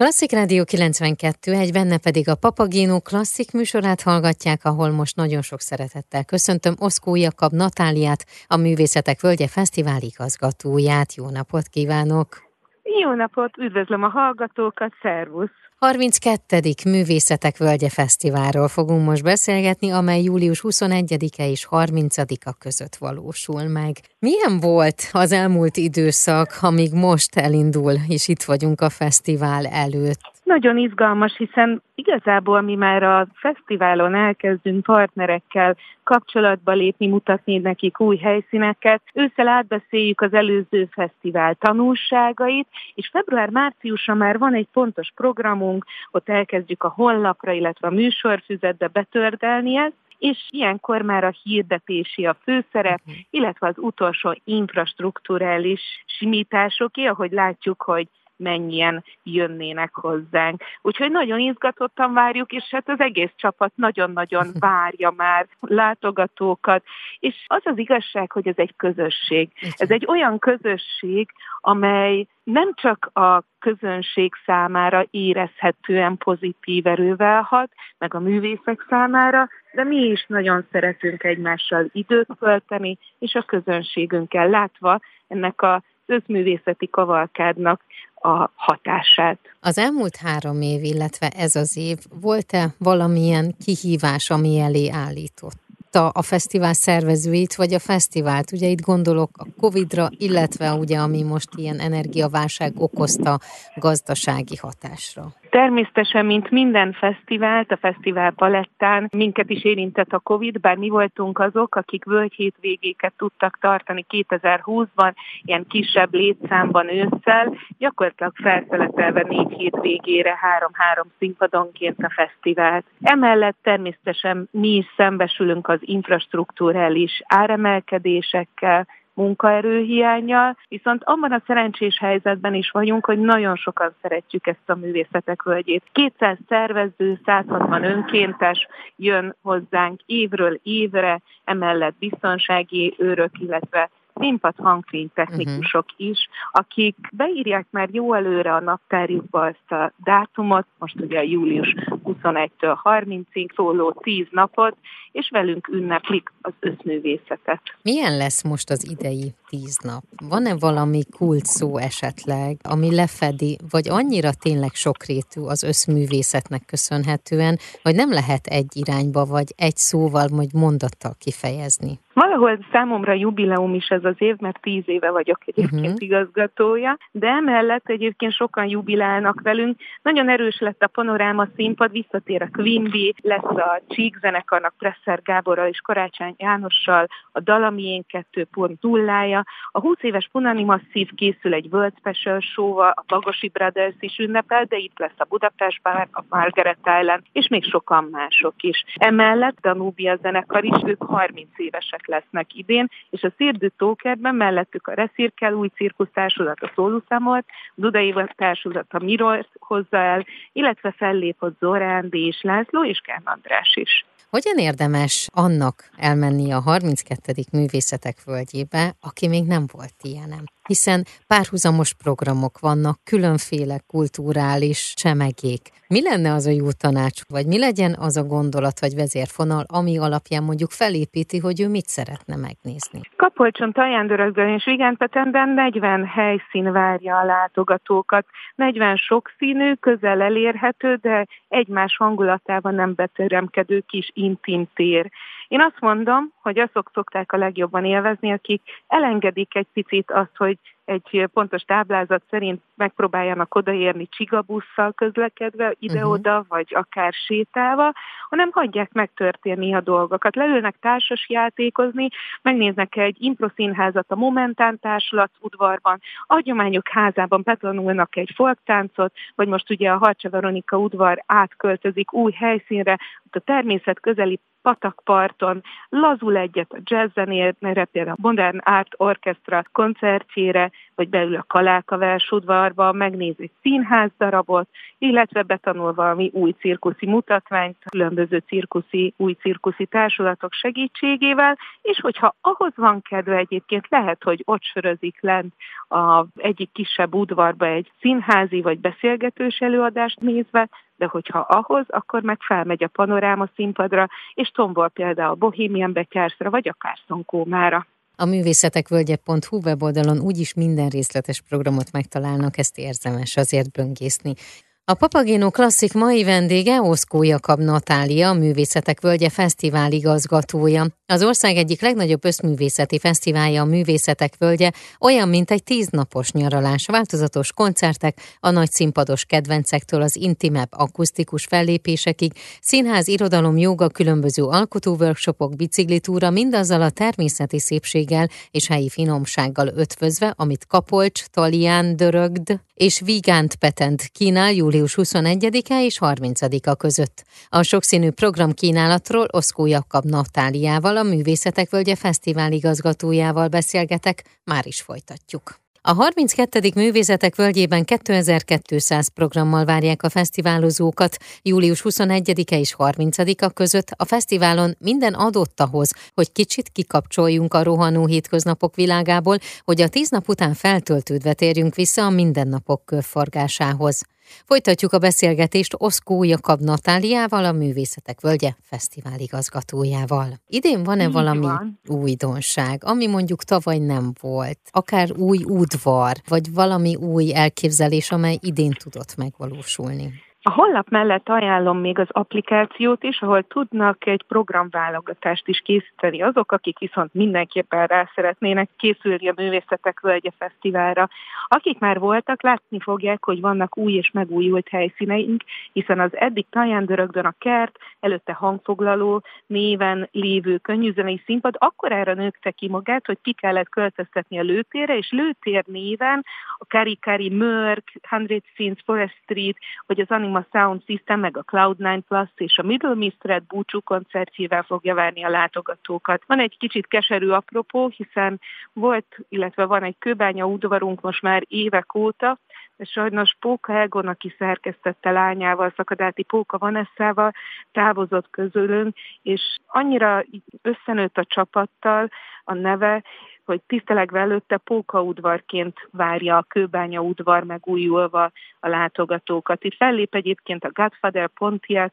Klasszik Rádió 92, egy benne pedig a Papagéno klasszik műsorát hallgatják, ahol most nagyon sok szeretettel köszöntöm Oszkó Jakab Natáliát, a Művészetek Völgye Fesztivál igazgatóját. Jó napot kívánok! Jó napot, üdvözlöm a hallgatókat, szervusz! 32. Művészetek Völgye Fesztiválról fogunk most beszélgetni, amely július 21-e és 30-a között valósul meg. Milyen volt az elmúlt időszak, amíg most elindul, és itt vagyunk a fesztivál előtt? Nagyon izgalmas, hiszen igazából mi már a fesztiválon elkezdünk partnerekkel kapcsolatba lépni, mutatni nekik új helyszíneket. Ősszel átbeszéljük az előző fesztivál tanulságait, és február-márciusra már van egy pontos programunk, ott elkezdjük a honlapra, illetve a műsorfüzetbe betördelni ezt, és ilyenkor már a hirdetési a főszerep, mhm. illetve az utolsó infrastruktúrális simításoké, ahogy látjuk, hogy mennyien jönnének hozzánk. Úgyhogy nagyon izgatottan várjuk, és hát az egész csapat nagyon-nagyon várja már látogatókat. És az az igazság, hogy ez egy közösség. Ez egy olyan közösség, amely nem csak a közönség számára érezhetően pozitív erővel hat, meg a művészek számára, de mi is nagyon szeretünk egymással időt tölteni, és a közönségünkkel látva ennek a közművészeti kavalkádnak a hatását. Az elmúlt három év, illetve ez az év, volt-e valamilyen kihívás, ami elé állított? a fesztivál szervezőit, vagy a fesztivált. Ugye itt gondolok a Covid-ra, illetve ugye ami most ilyen energiaválság okozta gazdasági hatásra. Természetesen, mint minden fesztivált, a fesztivál palettán minket is érintett a Covid, bár mi voltunk azok, akik völgy hétvégéket tudtak tartani 2020-ban, ilyen kisebb létszámban ősszel, gyakorlatilag felszeletelve négy hétvégére három-három színpadonként a fesztivált. Emellett természetesen mi is szembesülünk az infrastruktúrális áremelkedésekkel, munkaerőhiányjal, viszont abban a szerencsés helyzetben is vagyunk, hogy nagyon sokan szeretjük ezt a művészetek völgyét. 200 szervező, 160 önkéntes jön hozzánk évről évre, emellett biztonsági őrök, illetve színpad hangfény technikusok uh-huh. is, akik beírják már jó előre a naptárjukba ezt a dátumot, most ugye a július 21-től 30-ig szóló 10 napot, és velünk ünneplik az összművészetet. Milyen lesz most az idei tíz nap? Van-e valami kult szó esetleg, ami lefedi, vagy annyira tényleg sokrétű az összművészetnek köszönhetően, hogy nem lehet egy irányba, vagy egy szóval, vagy mondattal kifejezni? Valahol számomra jubileum is ez az év, mert tíz éve vagyok egyébként uh-huh. igazgatója, de emellett egyébként sokan jubilálnak velünk. Nagyon erős lett a panoráma színpad, visszatér a Quimby, lesz a Csík zenekarnak Presser Gáborral és Karácsony Jánossal, a Dalamién 2.0-ája. A 20 éves Punani Masszív készül egy World Special show a Bagosi Brothers is ünnepel, de itt lesz a Budapest Bar, a Margaret Island, és még sokan mások is. Emellett Danubia zenekar is, ők 30 évesek lesznek idén, és a Szirdű Tókerben mellettük a Reszirkel új cirkusztársulat a Szóluszámolt, a Dudai társulat a Mirror hozza el, illetve fellép Zorán, és László és Kern András is. Hogyan érdemes annak elmenni a 32. művészetek völgyébe, aki még nem volt ilyenem? Hiszen párhuzamos programok vannak, különféle kulturális csemegék. Mi lenne az a jó tanács, vagy mi legyen az a gondolat vagy vezérfonal, ami alapján mondjuk felépíti, hogy ő mit szeretne megnézni? Kapolcson, Tajándörökben és Vigánpetemben 40 helyszín várja a látogatókat. 40 sokszínű, közel elérhető, de egymás hangulatában nem beteremkedő kis intim tér. Én azt mondom, hogy azok szokták a legjobban élvezni, akik elengedik egy picit azt, hogy egy pontos táblázat szerint megpróbáljanak odaérni csigabusszal közlekedve ide-oda, uh-huh. vagy akár sétálva, hanem hagyják megtörténni a dolgokat. Leülnek társas játékozni, megnéznek egy improszínházat a Momentán társulat udvarban, a hagyományok házában betanulnak egy folktáncot, vagy most ugye a Harcsa Veronika udvar átköltözik új helyszínre, ott a természet közeli patakparton, lazul egyet a jazzzenére, például a Modern Art Orchestra koncertjére, vagy beül a Kaláka versudvarba, megnéz egy színház darabot, illetve betanul valami új cirkuszi mutatványt, különböző cirkuszi, új cirkuszi társulatok segítségével, és hogyha ahhoz van kedve egyébként, lehet, hogy ott sörözik lent a egyik kisebb udvarba egy színházi vagy beszélgetős előadást nézve, de hogyha ahhoz, akkor meg felmegy a panoráma színpadra, és tombol például Bohemian Beckersra, vagy akár Szonkómára. A művészetekvölgye.hu weboldalon úgyis minden részletes programot megtalálnak, ezt érzemes azért böngészni. A Papagéno Klasszik mai vendége Oszkó Jakab Natália, a Művészetek Völgye Fesztivál igazgatója. Az ország egyik legnagyobb összművészeti fesztiválja a Művészetek Völgye, olyan, mint egy tíznapos nyaralás, változatos koncertek, a nagy színpados kedvencektől az intimebb akusztikus fellépésekig, színház, irodalom, joga, különböző alkotóworkshopok, biciklitúra, mindazzal a természeti szépséggel és helyi finomsággal ötvözve, amit Kapolcs, Talián, Dörögd és Vigánt Petent kínál július 21-e és 30-a között. A sokszínű program kínálatról Oszkó Jakab Natáliával, a Művészetek Völgye Fesztivál igazgatójával beszélgetek, már is folytatjuk. A 32. Művészetek Völgyében 2200 programmal várják a fesztiválozókat. Július 21-e és 30-a között a fesztiválon minden adott ahhoz, hogy kicsit kikapcsoljunk a rohanó hétköznapok világából, hogy a tíz nap után feltöltődve térjünk vissza a mindennapok körforgásához. Folytatjuk a beszélgetést Oszkó Jakab Natáliával, a Művészetek Völgye Fesztivál igazgatójával. Idén van-e Így valami van. újdonság, ami mondjuk tavaly nem volt? Akár új udvar, vagy valami új elképzelés, amely idén tudott megvalósulni? A honlap mellett ajánlom még az applikációt is, ahol tudnak egy programválogatást is készíteni azok, akik viszont mindenképpen rá szeretnének készülni a Művészetek Völgye Fesztiválra. Akik már voltak, látni fogják, hogy vannak új és megújult helyszíneink, hiszen az eddig Tajándörögdön a kert, előtte hangfoglaló néven lévő könnyűzenei színpad akkor erre nőtte ki magát, hogy ki kellett költöztetni a lőtérre, és lőtér néven a Kari Kari Mörk, 100 Scenes Forest Street, vagy az Anima Sound System, meg a Cloud9 Plus és a Middle Mistred búcsú koncertjével fogja várni a látogatókat. Van egy kicsit keserű apropó, hiszen volt, illetve van egy kőbánya udvarunk most már évek óta, de sajnos Póka Egon, aki szerkesztette lányával, Szakadáti Póka Vanessával, távozott közülünk, és annyira összenőtt a csapattal a neve, hogy tisztelegve előtte Póka udvarként várja a kőbánya udvar megújulva a látogatókat. Itt fellép egyébként a Godfather Pontiac,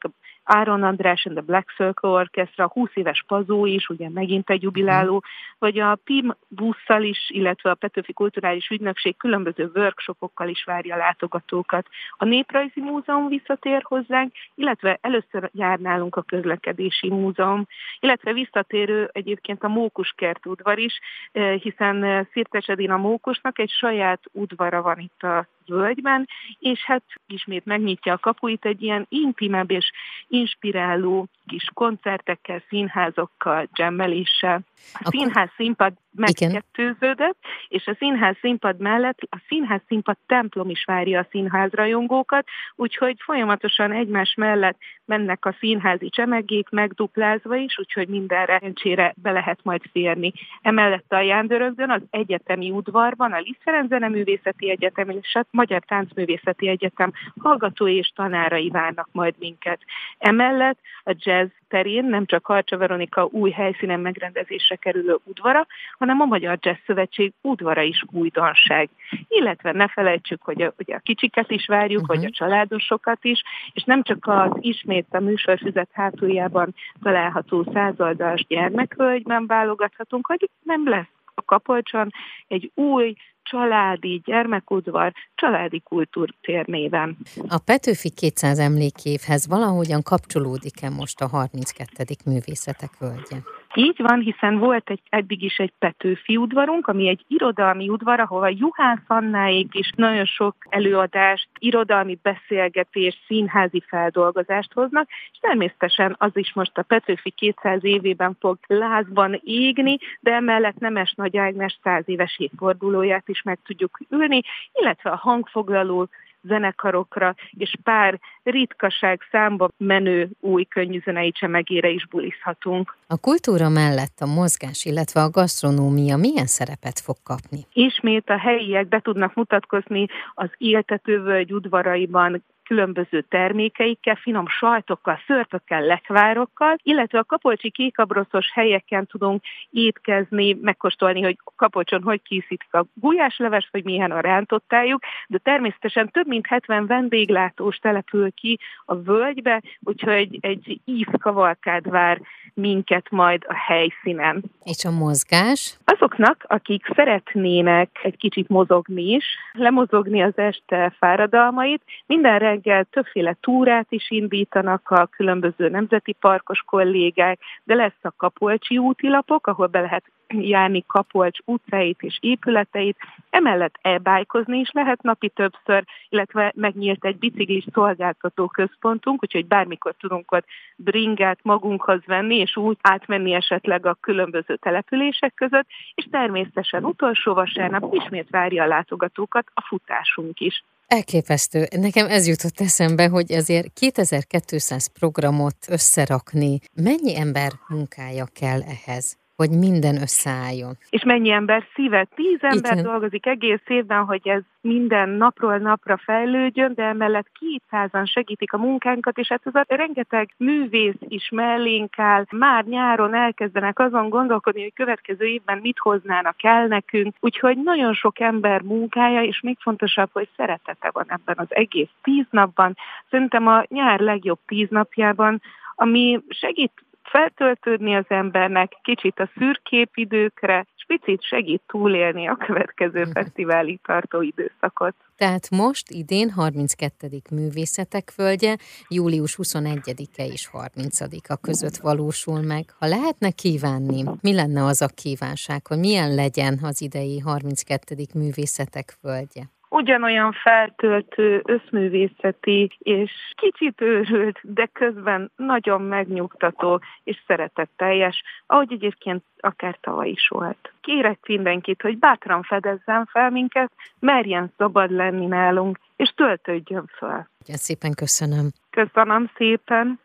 Áron András and the Black Circle Orchestra, 20 éves Pazó is, ugye megint egy jubiláló, vagy a PIM busszal is, illetve a Petőfi Kulturális Ügynökség különböző workshopokkal is várja a látogatókat. A Néprajzi Múzeum visszatér hozzánk, illetve először jár nálunk a Közlekedési Múzeum, illetve visszatérő egyébként a Mókuskert udvar is, eh, hiszen Szirtes Edina Mókusnak egy saját udvara van itt a völgyben, és hát ismét megnyitja a kapuit egy ilyen intimebb és inspiráló kis koncertekkel, színházokkal, dzsemmeléssel. A színház színpad megkettőződött, és a színház színpad mellett a színház színpad templom is várja a színház rajongókat, úgyhogy folyamatosan egymás mellett mennek a színházi csemegék, megduplázva is, úgyhogy mindenre rendsére be lehet majd férni. Emellett a Jándörögdön az egyetemi udvarban, a Liszt Ferenc Zeneművészeti Egyetem és a Magyar Táncművészeti Egyetem hallgatói és tanárai várnak majd minket. Emellett a jazz terén nem csak Harcsa Veronika új helyszínen megrendezésre kerülő udvara, hanem a Magyar Jazz Szövetség udvara is újdonság. Illetve ne felejtsük, hogy a, ugye a kicsiket is várjuk, uh-huh. vagy a családosokat is, és nem csak az ismét a műsorfüzet hátuljában található százoldalas gyermekhölgyben válogathatunk, hogy nem lesz a Kapolcson egy új családi gyermekudvar, családi kultúrtér néven. A Petőfi 200 emlékévhez valahogyan kapcsolódik-e most a 32. művészetek völgye? Így van, hiszen volt egy, eddig is egy Petőfi udvarunk, ami egy irodalmi udvar, ahova Juhász Annáék is nagyon sok előadást, irodalmi beszélgetés, színházi feldolgozást hoznak, és természetesen az is most a Petőfi 200 évében fog lázban égni, de emellett Nemes Nagy Ágnes 100 éves évfordulóját is meg tudjuk ülni, illetve a hangfoglaló zenekarokra, és pár ritkaság számba menő új könnyűzenei csemegére is bulizhatunk. A kultúra mellett a mozgás, illetve a gasztronómia milyen szerepet fog kapni? Ismét a helyiek be tudnak mutatkozni az éltetővölgy udvaraiban, különböző termékeikkel, finom sajtokkal, szörtökkel, lekvárokkal, illetve a kapolcsi kékabroszos helyeken tudunk étkezni, megkóstolni, hogy kapolcson hogy készítik a gulyásleves, vagy milyen a rántottájuk, de természetesen több mint 70 vendéglátós települ ki a völgybe, úgyhogy egy ívkavalkád vár minket majd a helyszínen. És a mozgás? Azoknak, akik szeretnének egy kicsit mozogni is, lemozogni az este fáradalmait, minden reggel többféle túrát is indítanak a különböző nemzeti parkos kollégák, de lesz a Kapolcsi útilapok, ahol be lehet járni Kapolcs utcáit és épületeit, emellett e-bájkozni is lehet napi többször, illetve megnyílt egy biciklis szolgáltató központunk, úgyhogy bármikor tudunk ott bringát magunkhoz venni, és úgy átmenni esetleg a különböző települések között, és természetesen utolsó vasárnap ismét várja a látogatókat a futásunk is. Elképesztő. Nekem ez jutott eszembe, hogy azért 2200 programot összerakni, mennyi ember munkája kell ehhez? Hogy minden összeálljon. És mennyi ember szíve? Tíz ember Igen. dolgozik egész évben, hogy ez minden napról napra fejlődjön, de emellett 200-an segítik a munkánkat, és hát ez a rengeteg művész is mellénk áll. Már nyáron elkezdenek azon gondolkodni, hogy következő évben mit hoznának el nekünk. Úgyhogy nagyon sok ember munkája, és még fontosabb, hogy szeretete van ebben az egész tíz napban. Szerintem a nyár legjobb tíz napjában ami segít feltöltődni az embernek, kicsit a szürkép időkre, és picit segít túlélni a következő mhm. fesztiváli tartó időszakot. Tehát most idén 32. művészetek földje, július 21-e és 30-a között valósul meg. Ha lehetne kívánni, mi lenne az a kívánság, hogy milyen legyen az idei 32. művészetek földje? Ugyanolyan feltöltő, összművészeti és kicsit őrült, de közben nagyon megnyugtató és szeretetteljes, ahogy egyébként akár tavaly is volt. Kérek mindenkit, hogy bátran fedezzen fel minket, merjen szabad lenni nálunk, és töltődjön fel. Szépen köszönöm. Köszönöm szépen.